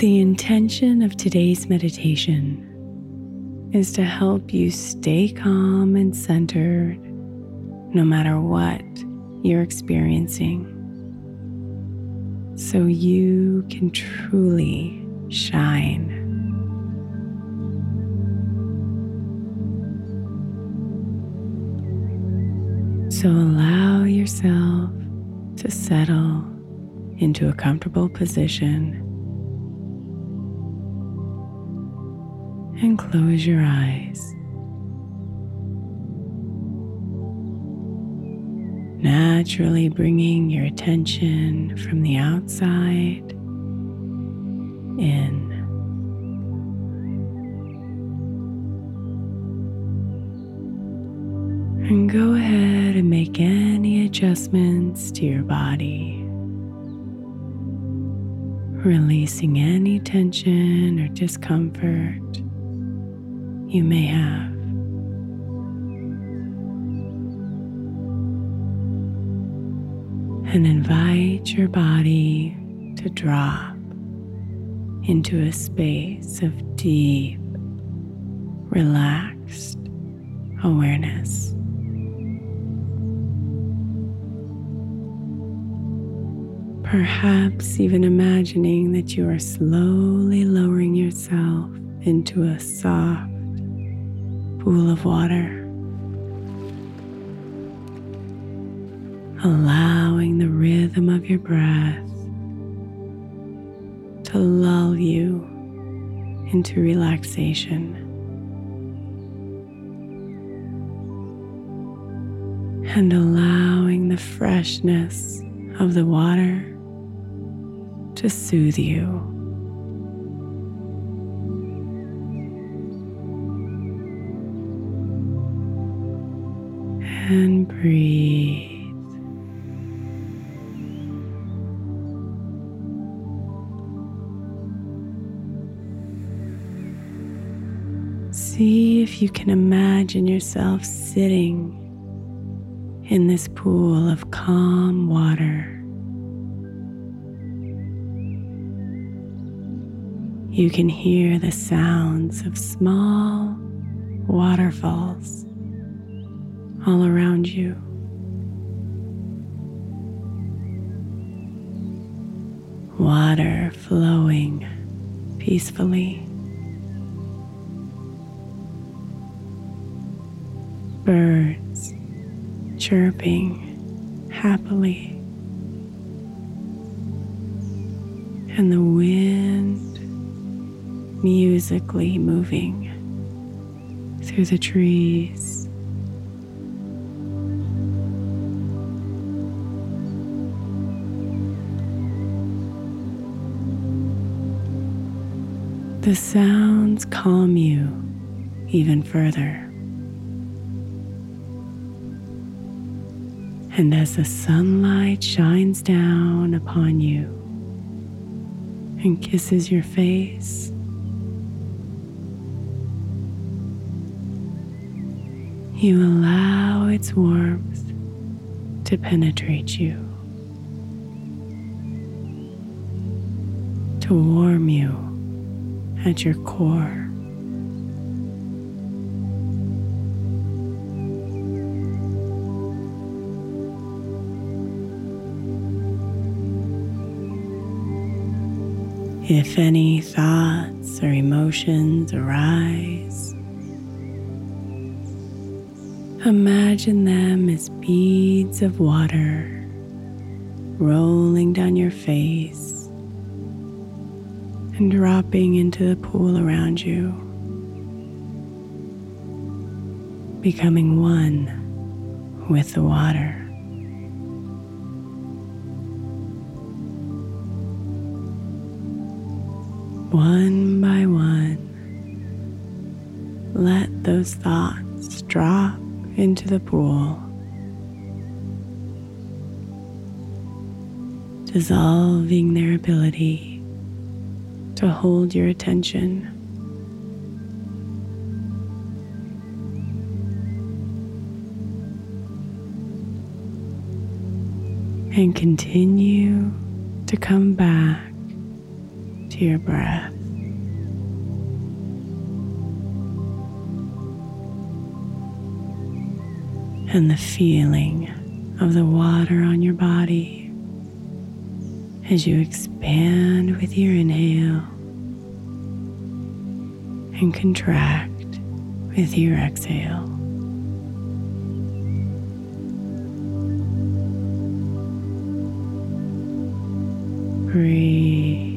The intention of today's meditation is to help you stay calm and centered no matter what you're experiencing, so you can truly shine. So allow yourself to settle into a comfortable position and close your eyes. Naturally bringing your attention from the outside in. And go ahead and make any adjustments to your body, releasing any tension or discomfort you may have. And invite your body to drop into a space of deep, relaxed awareness. Perhaps even imagining that you are slowly lowering yourself into a soft pool of water. Allowing the rhythm of your breath to lull you into relaxation. And allowing the freshness of the water to soothe you. And breathe. See if you can imagine yourself sitting in this pool of calm water. You can hear the sounds of small waterfalls all around you. Water flowing peacefully. Birds chirping happily. And the wind musically moving through the trees. The sounds calm you even further. And as the sunlight shines down upon you and kisses your face, You allow its warmth to penetrate you, to warm you at your core. If any thoughts or emotions arise, Imagine them as beads of water rolling down your face and dropping into the pool around you, becoming one with the water. One by one, let those thoughts drop into the pool, dissolving their ability to hold your attention. And continue to come back to your breath. and the feeling of the water on your body as you expand with your inhale and contract with your exhale. Breathe.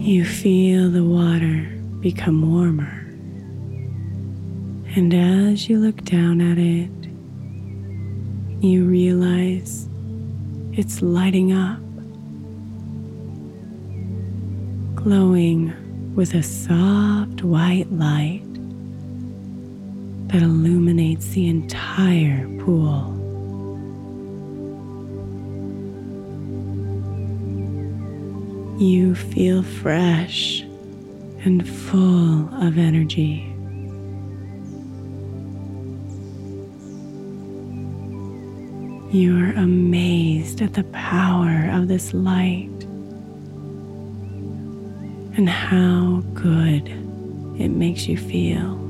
You feel the water become warmer. And as you look down at it, you realize it's lighting up, glowing with a soft white light that illuminates the entire pool. You feel fresh and full of energy. You're amazed at the power of this light and how good it makes you feel.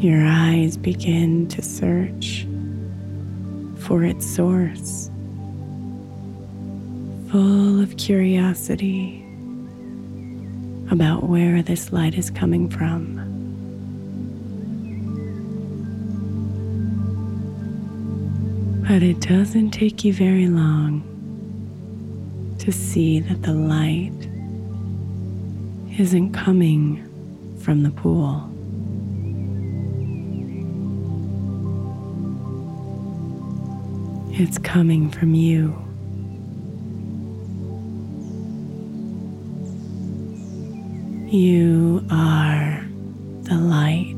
Your eyes begin to search for its source, full of curiosity about where this light is coming from. But it doesn't take you very long to see that the light isn't coming from the pool. It's coming from you. You are the light.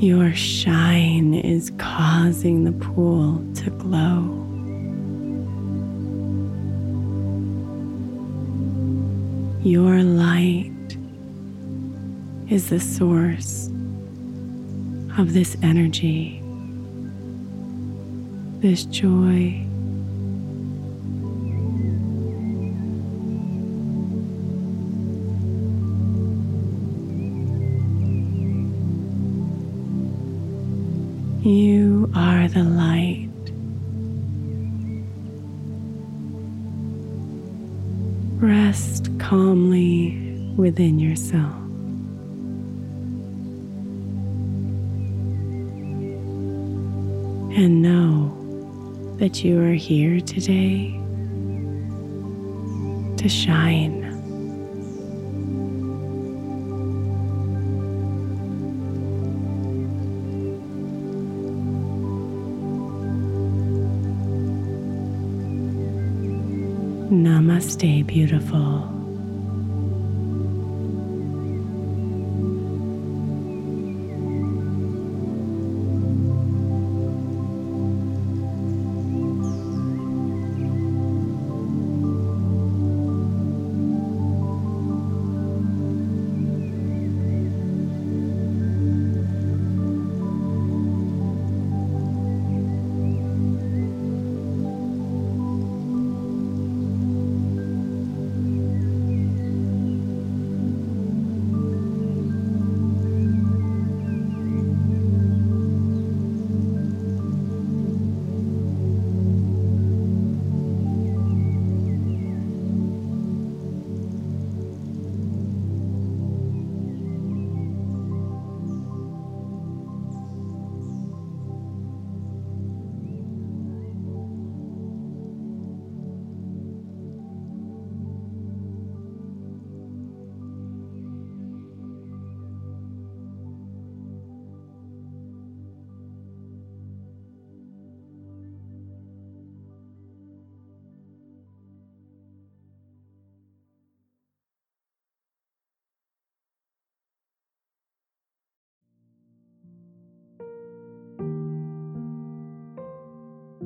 Your shine is causing the pool to glow. Your light is the source of this energy, this joy. You are the light. Rest calmly within yourself. And know that you are here today to shine. Namaste, beautiful.